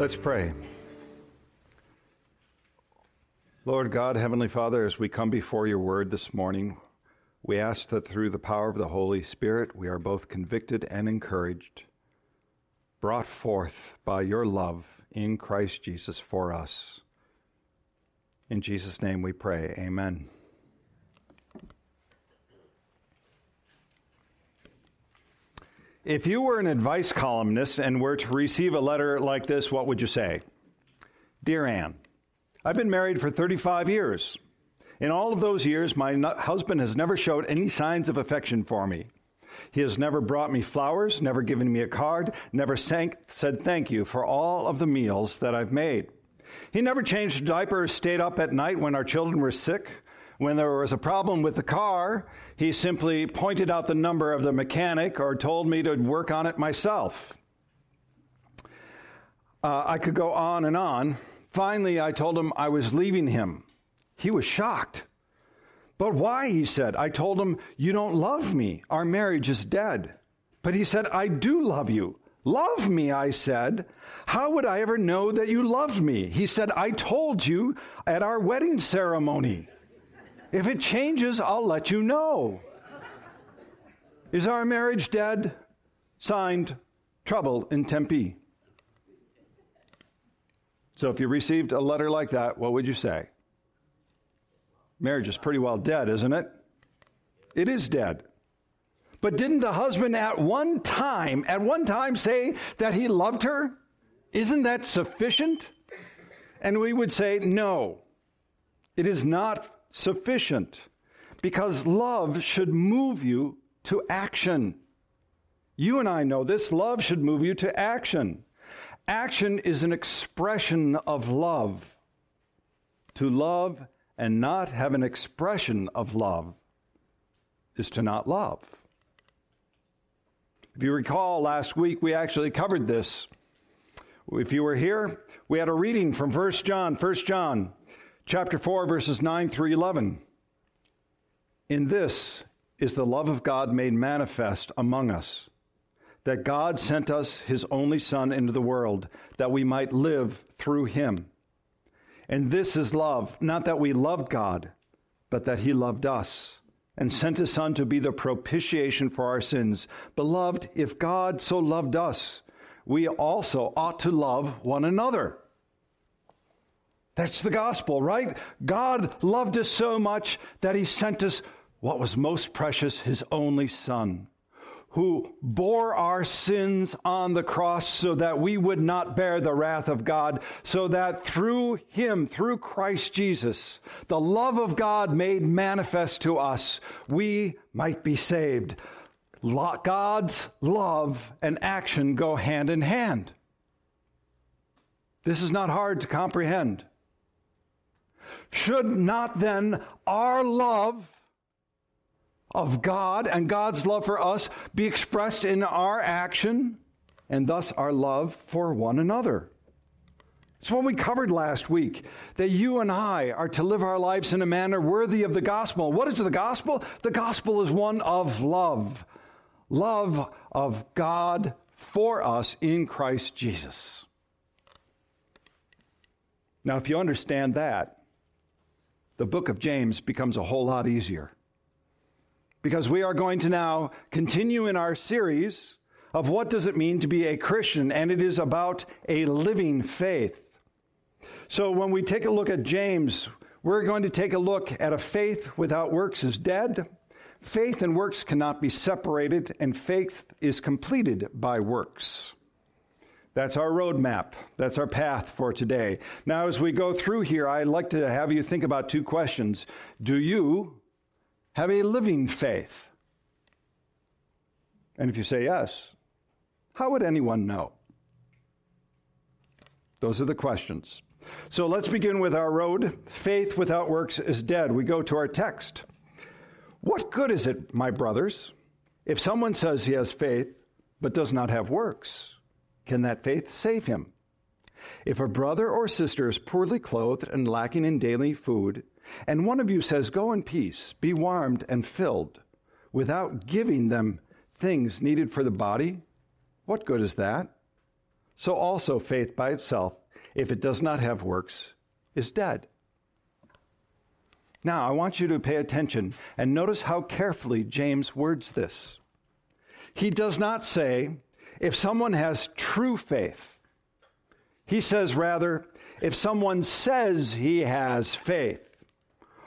Let's pray. Lord God, Heavenly Father, as we come before your word this morning, we ask that through the power of the Holy Spirit, we are both convicted and encouraged, brought forth by your love in Christ Jesus for us. In Jesus' name we pray. Amen. If you were an advice columnist and were to receive a letter like this, what would you say? Dear Anne, I've been married for 35 years. In all of those years, my husband has never showed any signs of affection for me. He has never brought me flowers, never given me a card, never sank, said thank you for all of the meals that I've made. He never changed a diaper or stayed up at night when our children were sick. When there was a problem with the car, he simply pointed out the number of the mechanic or told me to work on it myself. Uh, I could go on and on. Finally, I told him I was leaving him. He was shocked. But why? He said. I told him, You don't love me. Our marriage is dead. But he said, I do love you. Love me, I said. How would I ever know that you loved me? He said, I told you at our wedding ceremony. If it changes, I'll let you know. Is our marriage dead? Signed, Trouble in Tempe. So if you received a letter like that, what would you say? Marriage is pretty well dead, isn't it? It is dead. But didn't the husband at one time, at one time say that he loved her? Isn't that sufficient? And we would say, no, it is not sufficient because love should move you to action. You and I know this. Love should move you to action. Action is an expression of love. To love and not have an expression of love is to not love. If you recall, last week we actually covered this. If you were here, we had a reading from 1 John, 1 John chapter 4 verses 9 through 11. In this is the love of God made manifest among us, that God sent us his only son into the world that we might live through him. And this is love, not that we loved God, but that he loved us and sent his son to be the propitiation for our sins. Beloved, if God so loved us, we also ought to love one another. That's the gospel, right? God loved us so much that he sent us what was most precious, his only son, who bore our sins on the cross so that we would not bear the wrath of God, so that through him, through Christ Jesus, the love of God made manifest to us, we might be saved. God's love and action go hand in hand. This is not hard to comprehend. Should not then our love of God and God's love for us be expressed in our action and thus our love for one another? It's what we covered last week that you and I are to live our lives in a manner worthy of the gospel. What is the gospel? The gospel is one of love love of God for us in Christ Jesus. Now, if you understand that, the book of James becomes a whole lot easier. Because we are going to now continue in our series of what does it mean to be a Christian, and it is about a living faith. So when we take a look at James, we're going to take a look at a faith without works is dead. Faith and works cannot be separated, and faith is completed by works. That's our roadmap. That's our path for today. Now, as we go through here, I'd like to have you think about two questions. Do you have a living faith? And if you say yes, how would anyone know? Those are the questions. So let's begin with our road. Faith without works is dead. We go to our text. What good is it, my brothers, if someone says he has faith but does not have works? Can that faith save him? If a brother or sister is poorly clothed and lacking in daily food, and one of you says, Go in peace, be warmed and filled, without giving them things needed for the body, what good is that? So also faith by itself, if it does not have works, is dead. Now, I want you to pay attention and notice how carefully James words this. He does not say, if someone has true faith. He says rather, if someone says he has faith.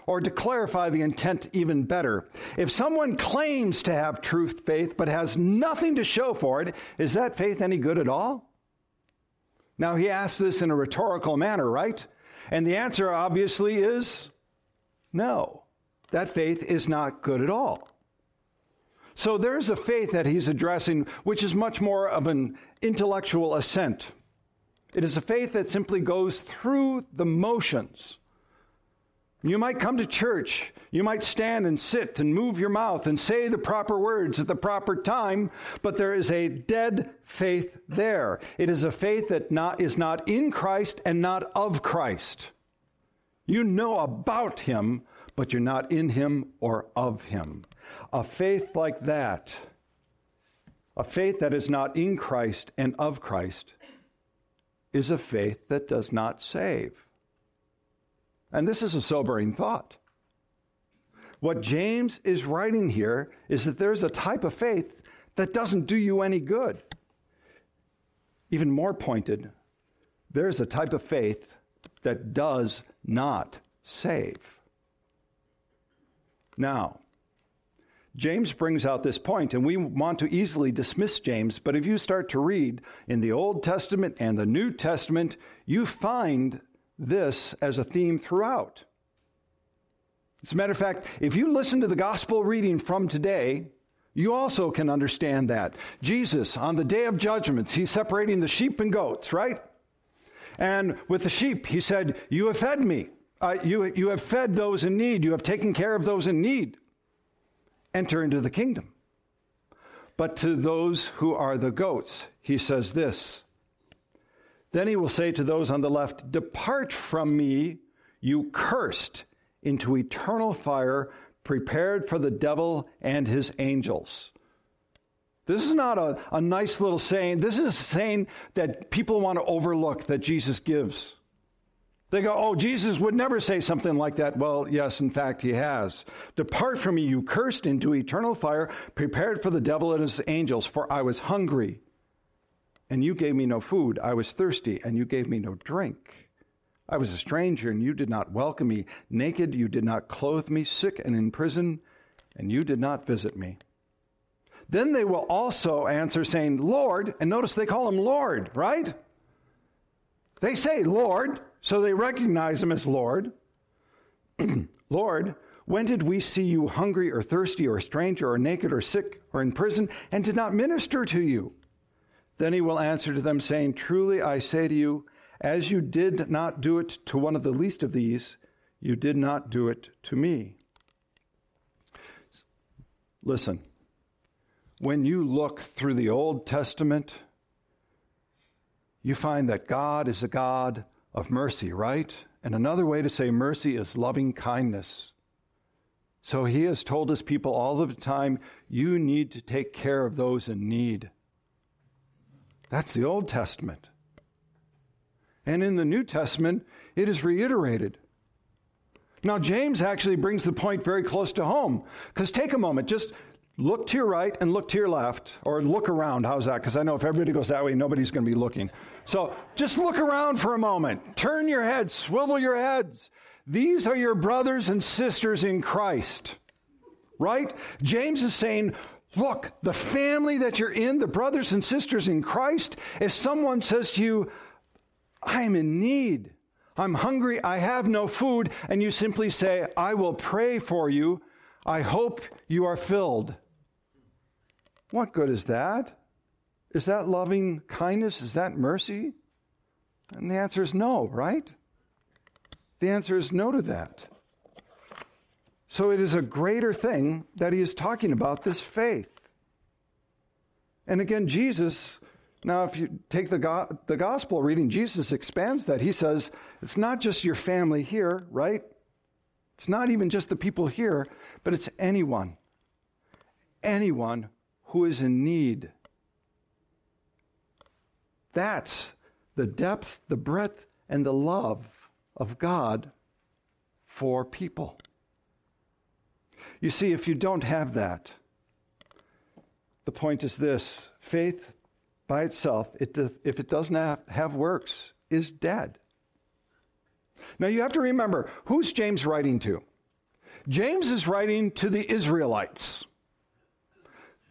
Or to clarify the intent even better, if someone claims to have truth faith but has nothing to show for it, is that faith any good at all? Now, he asks this in a rhetorical manner, right? And the answer obviously is no. That faith is not good at all. So there's a faith that he's addressing, which is much more of an intellectual assent. It is a faith that simply goes through the motions. You might come to church, you might stand and sit and move your mouth and say the proper words at the proper time, but there is a dead faith there. It is a faith that not, is not in Christ and not of Christ. You know about him, but you're not in him or of him. A faith like that, a faith that is not in Christ and of Christ, is a faith that does not save. And this is a sobering thought. What James is writing here is that there's a type of faith that doesn't do you any good. Even more pointed, there's a type of faith that does not save. Now, James brings out this point, and we want to easily dismiss James, but if you start to read in the Old Testament and the New Testament, you find this as a theme throughout. As a matter of fact, if you listen to the gospel reading from today, you also can understand that. Jesus, on the day of judgments, he's separating the sheep and goats, right? And with the sheep, he said, You have fed me. Uh, you, you have fed those in need. You have taken care of those in need. Enter into the kingdom. But to those who are the goats, he says this Then he will say to those on the left, Depart from me, you cursed, into eternal fire prepared for the devil and his angels. This is not a, a nice little saying. This is a saying that people want to overlook that Jesus gives. They go, Oh, Jesus would never say something like that. Well, yes, in fact, he has. Depart from me, you cursed, into eternal fire, prepared for the devil and his angels, for I was hungry, and you gave me no food. I was thirsty, and you gave me no drink. I was a stranger, and you did not welcome me. Naked, you did not clothe me. Sick and in prison, and you did not visit me. Then they will also answer, saying, Lord, and notice they call him Lord, right? They say, Lord, so they recognize him as Lord. Lord, when did we see you hungry or thirsty or a stranger or naked or sick or in prison and did not minister to you? Then he will answer to them, saying, Truly I say to you, as you did not do it to one of the least of these, you did not do it to me. Listen, when you look through the Old Testament, you find that God is a God of mercy, right? And another way to say mercy is loving kindness. So he has told his people all the time, you need to take care of those in need. That's the Old Testament. And in the New Testament, it is reiterated. Now, James actually brings the point very close to home. Because take a moment, just look to your right and look to your left, or look around. How's that? Because I know if everybody goes that way, nobody's going to be looking. So just look around for a moment. Turn your heads, swivel your heads. These are your brothers and sisters in Christ, right? James is saying, look, the family that you're in, the brothers and sisters in Christ, if someone says to you, I'm in need, I'm hungry, I have no food, and you simply say, I will pray for you, I hope you are filled. What good is that? Is that loving kindness? Is that mercy? And the answer is no, right? The answer is no to that. So it is a greater thing that he is talking about this faith. And again, Jesus, now if you take the, go- the gospel reading, Jesus expands that. He says, it's not just your family here, right? It's not even just the people here, but it's anyone. Anyone who is in need That's the depth, the breadth, and the love of God for people. You see, if you don't have that, the point is this faith by itself, it, if it doesn't have, have works, is dead. Now you have to remember who's James writing to? James is writing to the Israelites,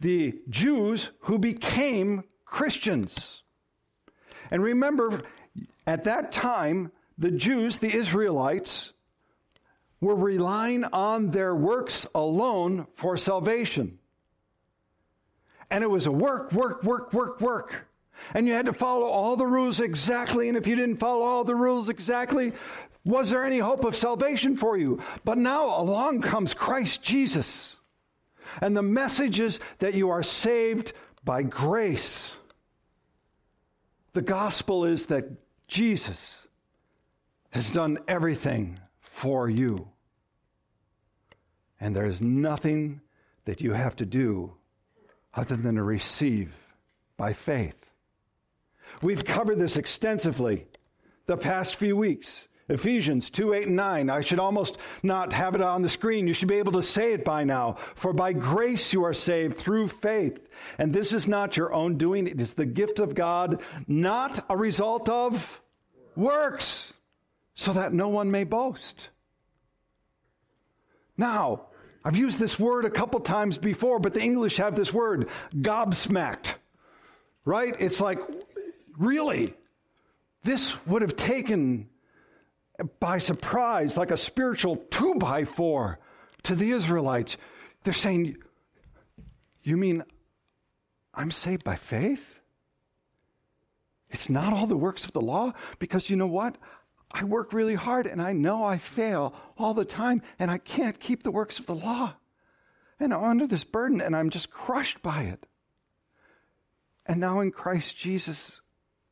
the Jews who became Christians. And remember, at that time, the Jews, the Israelites, were relying on their works alone for salvation. And it was a work, work, work, work, work. And you had to follow all the rules exactly. And if you didn't follow all the rules exactly, was there any hope of salvation for you? But now along comes Christ Jesus. And the message is that you are saved by grace. The gospel is that Jesus has done everything for you. And there's nothing that you have to do other than to receive by faith. We've covered this extensively the past few weeks. Ephesians 2 8 and 9. I should almost not have it on the screen. You should be able to say it by now. For by grace you are saved through faith. And this is not your own doing, it is the gift of God, not a result of works, so that no one may boast. Now, I've used this word a couple times before, but the English have this word, gobsmacked. Right? It's like, really? This would have taken by surprise, like a spiritual two by four to the Israelites. They're saying, You mean I'm saved by faith? It's not all the works of the law? Because you know what? I work really hard and I know I fail all the time and I can't keep the works of the law. And I'm under this burden and I'm just crushed by it. And now in Christ Jesus,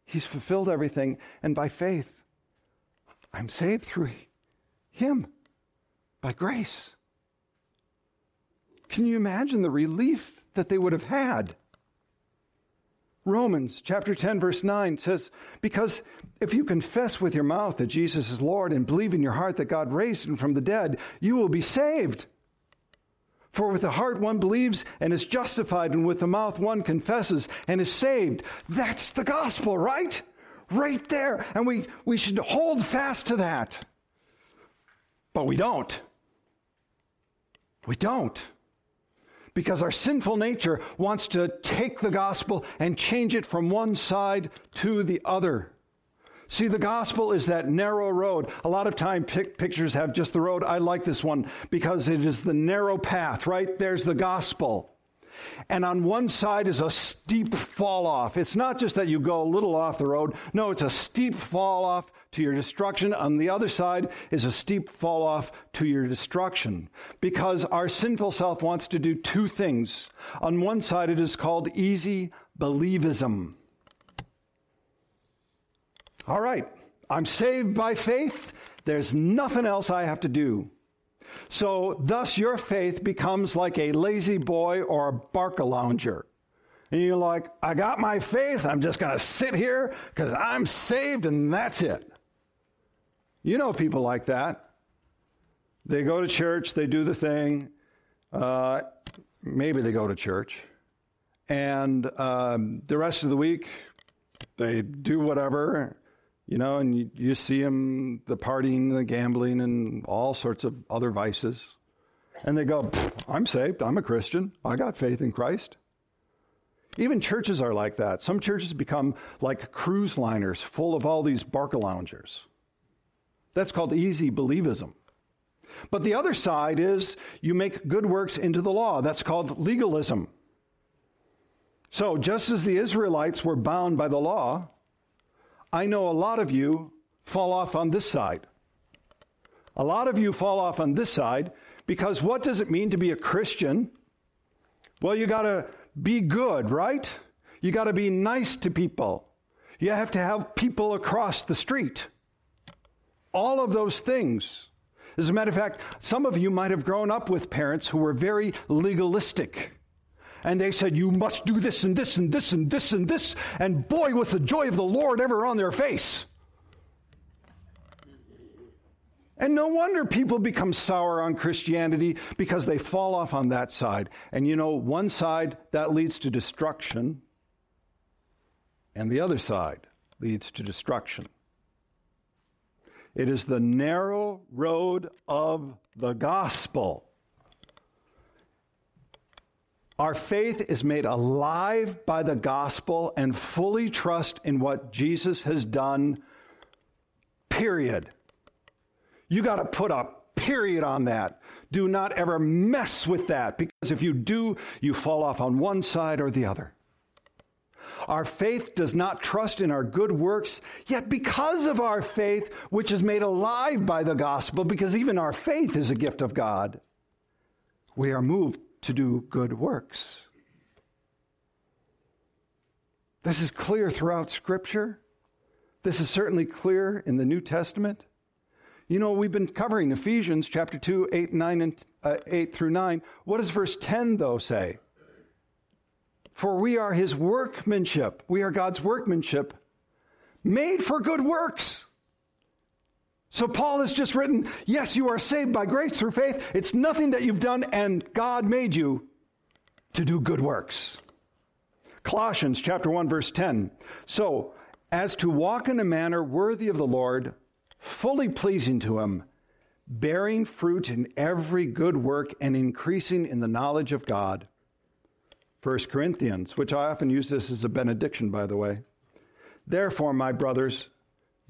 He's fulfilled everything. And by faith, I'm saved through Him by grace. Can you imagine the relief that they would have had? Romans chapter 10, verse 9 says, Because if you confess with your mouth that Jesus is Lord and believe in your heart that God raised him from the dead, you will be saved. For with the heart one believes and is justified, and with the mouth one confesses and is saved. That's the gospel, right? Right there. And we, we should hold fast to that. But we don't. We don't because our sinful nature wants to take the gospel and change it from one side to the other. See, the gospel is that narrow road. A lot of time pic- pictures have just the road. I like this one because it is the narrow path, right? There's the gospel. And on one side is a steep fall off. It's not just that you go a little off the road. No, it's a steep fall off to your destruction. On the other side is a steep fall off to your destruction. Because our sinful self wants to do two things. On one side, it is called easy believism. All right, I'm saved by faith. There's nothing else I have to do. So, thus, your faith becomes like a La-Z-Boy or a Barcalounger. And you're like, I got my faith. I'm just going to sit here because I'm saved and that's it. You know people like that. They go to church, they do the thing. Uh, maybe they go to church. And um, the rest of the week, they do whatever, you know, and you, you see them, the partying, the gambling, and all sorts of other vices. And they go, I'm saved. I'm a Christian. I got faith in Christ. Even churches are like that. Some churches become like cruise liners full of all these Barcaloungers. That's called easy believism. But the other side is you make good works into the law. That's called legalism. So, just as the Israelites were bound by the law, I know a lot of you fall off on this side. A lot of you fall off on this side because what does it mean to be a Christian? Well, you got to be good, right? You got to be nice to people. You have to have people across the street. All of those things. As a matter of fact, some of you might have grown up with parents who were very legalistic. And they said, You must do this and this and this and this and this. And boy, was the joy of the Lord ever on their face. And no wonder people become sour on Christianity because they fall off on that side. And you know, one side that leads to destruction, and the other side leads to destruction. It is the narrow road of the gospel. Our faith is made alive by the gospel and fully trust in what Jesus has done, period. You got to put a period on that. Do not ever mess with that because if you do, you fall off on one side or the other. Our faith does not trust in our good works, yet because of our faith, which is made alive by the gospel, because even our faith is a gift of God, we are moved to do good works. This is clear throughout Scripture. This is certainly clear in the New Testament. You know, we've been covering Ephesians chapter 2, 8, 9, and uh, 8 through 9. What does verse 10, though, say? For we are his workmanship. We are God's workmanship, made for good works. So Paul has just written, yes, you are saved by grace through faith. It's nothing that you've done, and God made you to do good works. Colossians chapter 1, verse 10. So, as to walk in a manner worthy of the Lord, fully pleasing to him, bearing fruit in every good work and increasing in the knowledge of God. 1 Corinthians, which I often use this as a benediction, by the way. Therefore, my brothers,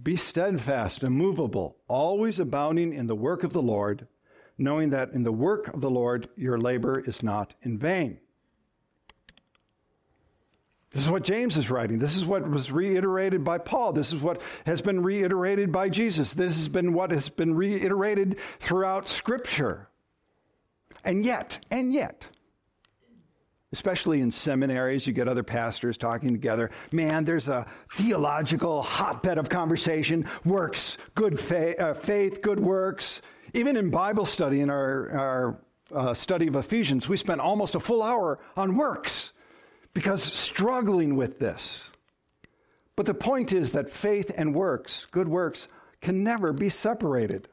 be steadfast, immovable, always abounding in the work of the Lord, knowing that in the work of the Lord your labor is not in vain. This is what James is writing. This is what was reiterated by Paul. This is what has been reiterated by Jesus. This has been what has been reiterated throughout Scripture. And yet, and yet, especially in seminaries, you get other pastors talking together. Man, there's a theological hotbed of conversation works, good fa- uh, faith, good works. Even in Bible study, in our, our uh, study of Ephesians, we spent almost a full hour on works because struggling with this. But the point is that faith and works, good works, can never be separated.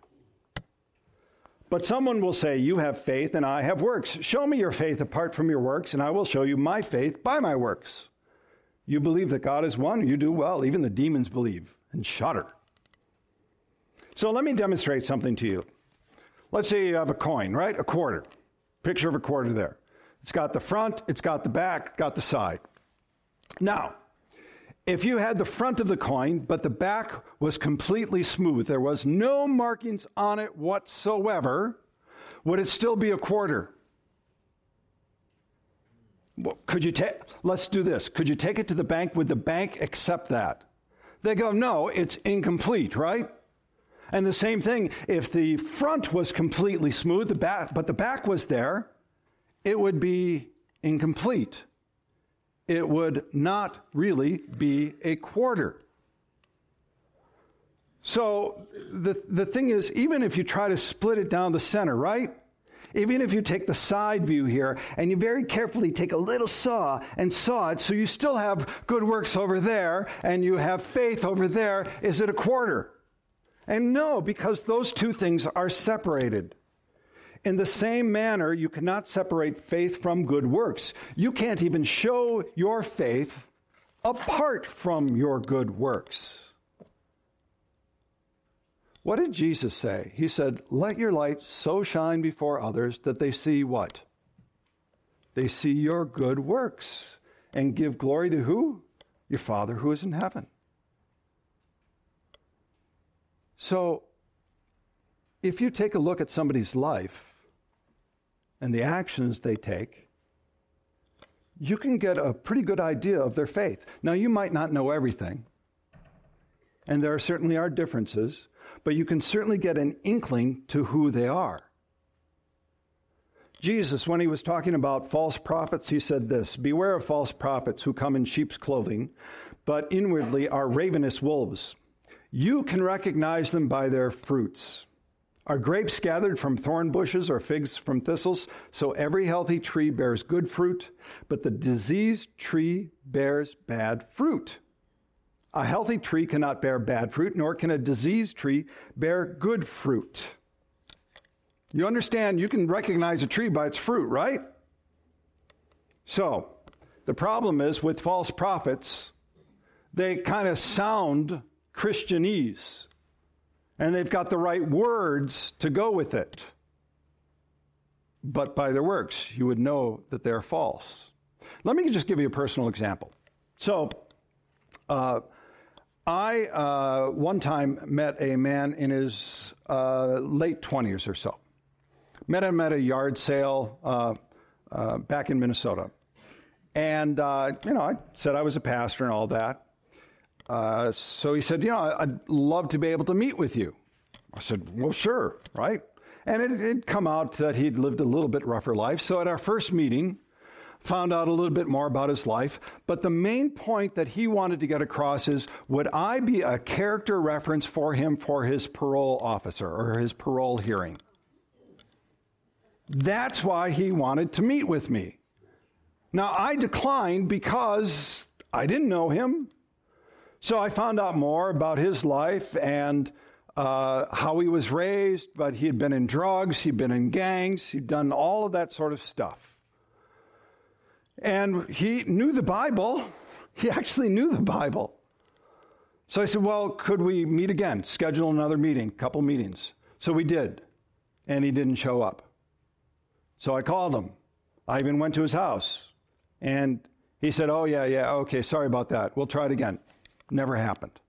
But someone will say, You have faith and I have works. Show me your faith apart from your works, and I will show you my faith by my works. You believe that God is one, you do well. Even the demons believe and shudder. So let me demonstrate something to you. Let's say you have a coin, right? A quarter. Picture of a quarter there. It's got the front, it's got the back, got the side. Now, if you had the front of the coin, but the back was completely smooth, there was no markings on it whatsoever, would it still be a quarter? Well, could you take, let's do this. Could you take it to the bank? Would the bank accept that? They go, no, it's incomplete, right? And the same thing, if the front was completely smooth, the back, but the back was there, it would be incomplete it would not really be a quarter. So the, the thing is, even if you try to split it down the center, right? Even if you take the side view here and you very carefully take a little saw and saw it, so you still have good works over there and you have faith over there, is it a quarter? And no, because those two things are separated. In the same manner, you cannot separate faith from good works. You can't even show your faith apart from your good works. What did Jesus say? He said, Let your light so shine before others that they see what? They see your good works and give glory to who? Your Father who is in heaven. So, if you take a look at somebody's life and the actions they take, you can get a pretty good idea of their faith. Now, you might not know everything, and there certainly are differences, but you can certainly get an inkling to who they are. Jesus, when he was talking about false prophets, he said this Beware of false prophets who come in sheep's clothing, but inwardly are ravenous wolves. You can recognize them by their fruits. Are grapes gathered from thorn bushes or figs from thistles? So every healthy tree bears good fruit, but the diseased tree bears bad fruit. A healthy tree cannot bear bad fruit, nor can a diseased tree bear good fruit. You understand, you can recognize a tree by its fruit, right? So, the problem is with false prophets, they kind of sound Christianese and they've got the right words to go with it. But by their works, you would know that they're false. Let me just give you a personal example. So, uh, I uh, one time met a man in his uh, late 20s or so. Met him at a yard sale uh, uh, back in Minnesota. And, uh, you know, I said I was a pastor and all that. Uh, so he said, You know, I'd love to be able to meet with you. I said, Well, sure, right? And it had come out that he'd lived a little bit rougher life. So at our first meeting, found out a little bit more about his life. But the main point that he wanted to get across is would I be a character reference for him for his parole officer or his parole hearing? That's why he wanted to meet with me. Now, I declined because I didn't know him. So I found out more about his life and uh, how he was raised, but he had been in drugs, he'd been in gangs, he'd done all of that sort of stuff. And he knew the Bible. He actually knew the Bible. So I said, Well, could we meet again? Schedule another meeting, couple meetings. So we did. And he didn't show up. So I called him. I even went to his house. And he said, Oh, yeah, yeah, okay, sorry about that. We'll try it again. Never happened.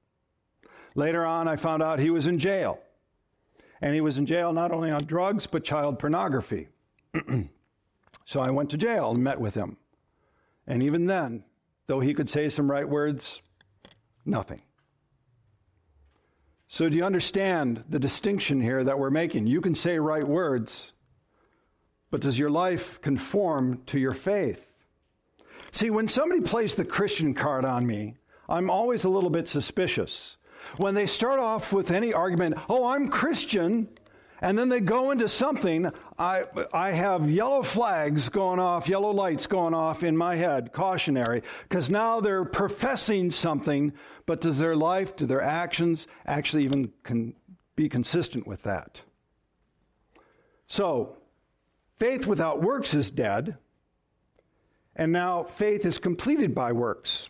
Later on, I found out he was in jail. And he was in jail not only on drugs, but child pornography. so I went to jail and met with him. And even then, though he could say some right words, nothing. So, do you understand the distinction here that we're making? You can say right words, but does your life conform to your faith? See, when somebody plays the Christian card on me, I'm always a little bit suspicious. When they start off with any argument, oh, I'm Christian, and then they go into something, I, I have yellow flags going off, yellow lights going off in my head, cautionary, because now they're professing something, but does their life, do their actions actually even con- be consistent with that? So, faith without works is dead, and now faith is completed by works.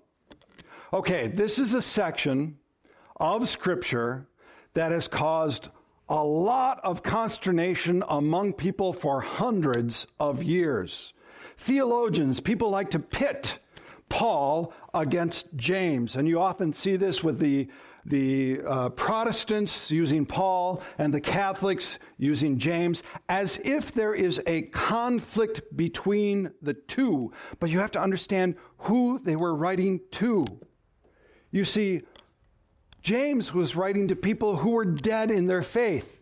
Okay, this is a section of Scripture that has caused a lot of consternation among people for hundreds of years. Theologians, people like to pit Paul against James, and you often see this with the the uh, Protestants using Paul and the Catholics using James, as if there is a conflict between the two. But you have to understand who they were writing to. You see, James was writing to people who were dead in their faith.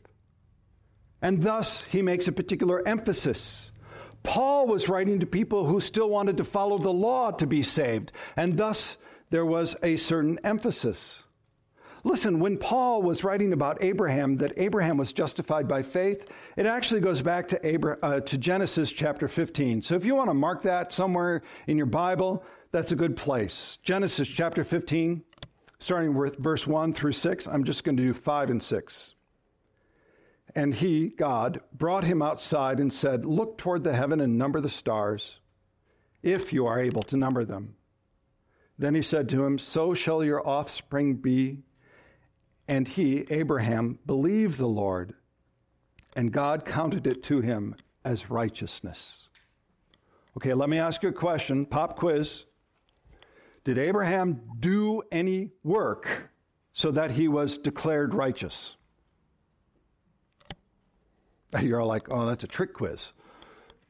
And thus, he makes a particular emphasis. Paul was writing to people who still wanted to follow the law to be saved. And thus, there was a certain emphasis. Listen, when Paul was writing about Abraham, that Abraham was justified by faith, it actually goes back to, Abra- uh, to Genesis chapter 15. So if you want to mark that somewhere in your Bible, that's a good place. Genesis chapter 15, starting with verse 1 through 6. I'm just going to do 5 and 6. And he, God, brought him outside and said, Look toward the heaven and number the stars, if you are able to number them. Then he said to him, So shall your offspring be. And he, Abraham, believed the Lord, and God counted it to him as righteousness. Okay, let me ask you a question. Pop quiz. Did Abraham do any work so that he was declared righteous? You're all like, oh, that's a trick quiz.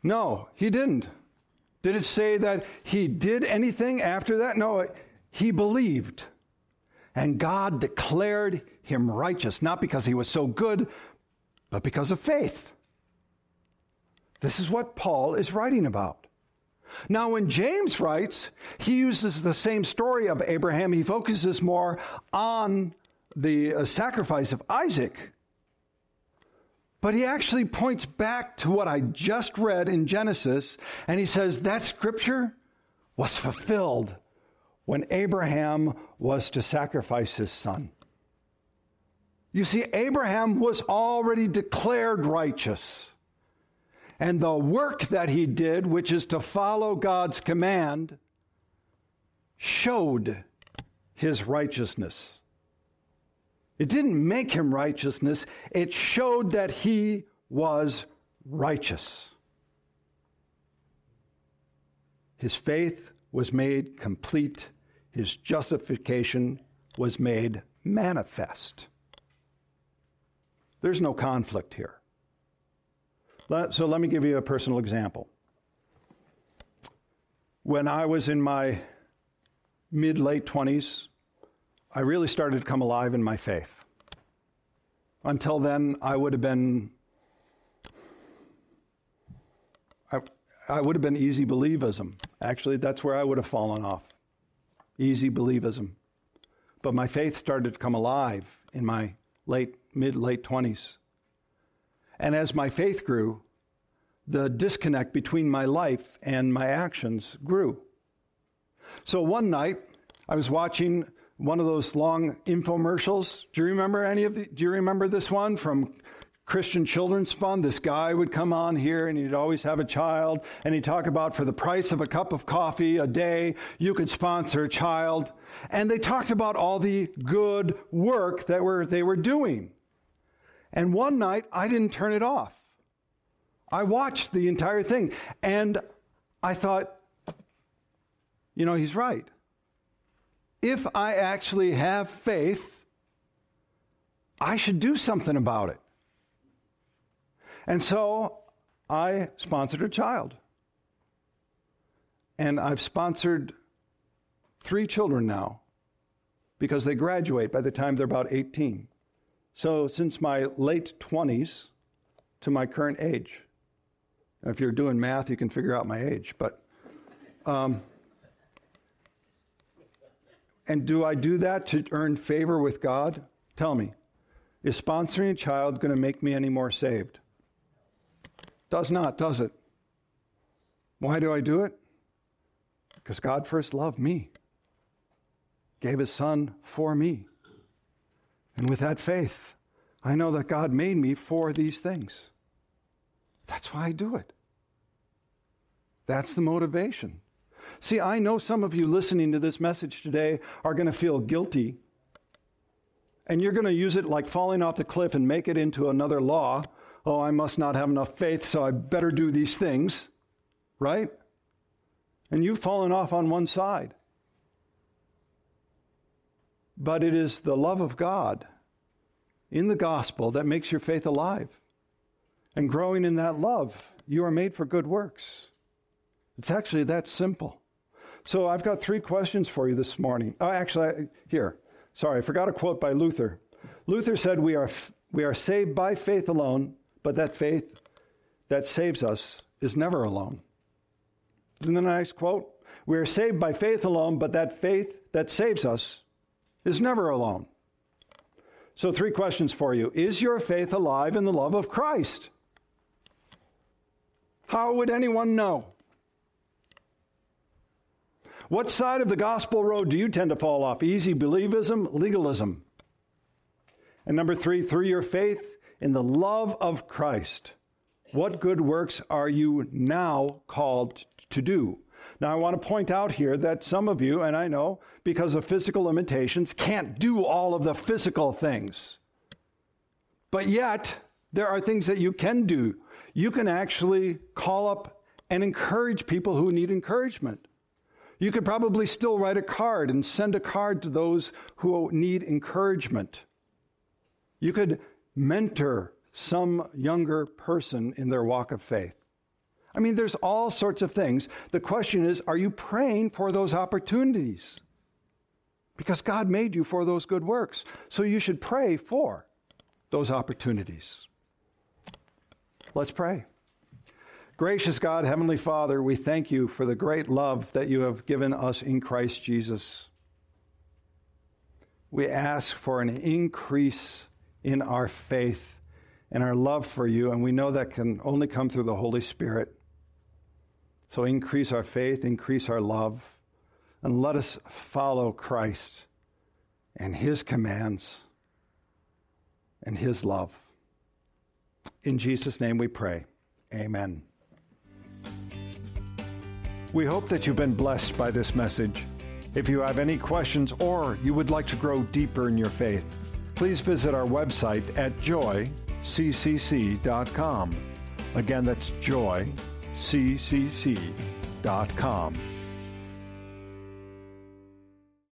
No, he didn't. Did it say that he did anything after that? No, he believed. And God declared him righteous, not because he was so good, but because of faith. This is what Paul is writing about. Now, when James writes, he uses the same story of Abraham. He focuses more on the uh, sacrifice of Isaac. But he actually points back to what I just read in Genesis, and he says that scripture was fulfilled when Abraham was to sacrifice his son. You see, Abraham was already declared righteous. And the work that he did, which is to follow God's command, showed his righteousness. It didn't make him righteousness, it showed that he was righteous. His faith was made complete, his justification was made manifest. There's no conflict here. So let me give you a personal example. When I was in my mid late 20s, I really started to come alive in my faith. Until then, I would have been I, I would have been easy believism. Actually, that's where I would have fallen off. Easy believism. But my faith started to come alive in my late mid late 20s. And as my faith grew, the disconnect between my life and my actions grew. So one night, I was watching one of those long infomercials. Do you remember any of the, do you remember this one from Christian Children's Fund? This guy would come on here and he'd always have a child and he'd talk about for the price of a cup of coffee a day, you could sponsor a child. And they talked about all the good work that were, they were doing. And one night, I didn't turn it off. I watched the entire thing and I thought, you know, he's right. If I actually have faith, I should do something about it. And so I sponsored a child. And I've sponsored three children now because they graduate by the time they're about 18. So, since my late 20s to my current age, if you're doing math, you can figure out my age. But, um, and do I do that to earn favor with God? Tell me, is sponsoring a child going to make me any more saved? Does not, does it? Why do I do it? Because God first loved me, gave his son for me. And with that faith, I know that God made me for these things. That's why I do it. That's the motivation. See, I know some of you listening to this message today are going to feel guilty, and you're going to use it like falling off the cliff and make it into another law. Oh, I must not have enough faith, so I better do these things, right? And you've fallen off on one side. But it is the love of God in the gospel that makes your faith alive. And growing in that love, you are made for good works. It's actually that simple. So I've got three questions for you this morning. Oh, actually, here. Sorry, I forgot a quote by Luther. Luther said, we are, we are saved by faith alone, but that faith that saves us is never alone. Isn't that a nice quote? We are saved by faith alone, but that faith that saves us is never alone. So, three questions for you Is your faith alive in the love of Christ? How would anyone know? What side of the gospel road do you tend to fall off? Easy believism, legalism. And number three, through your faith in the love of Christ, what good works are you now called to do? Now, I want to point out here that some of you, and I know because of physical limitations, can't do all of the physical things. But yet, there are things that you can do. You can actually call up and encourage people who need encouragement. You could probably still write a card and send a card to those who need encouragement. You could mentor some younger person in their walk of faith. I mean, there's all sorts of things. The question is are you praying for those opportunities? Because God made you for those good works. So you should pray for those opportunities. Let's pray. Gracious God, Heavenly Father, we thank you for the great love that you have given us in Christ Jesus. We ask for an increase in our faith and our love for you, and we know that can only come through the Holy Spirit. So increase our faith, increase our love, and let us follow Christ and his commands and his love. In Jesus' name we pray. Amen. We hope that you've been blessed by this message. If you have any questions or you would like to grow deeper in your faith, please visit our website at joyccc.com. Again, that's joyccc.com.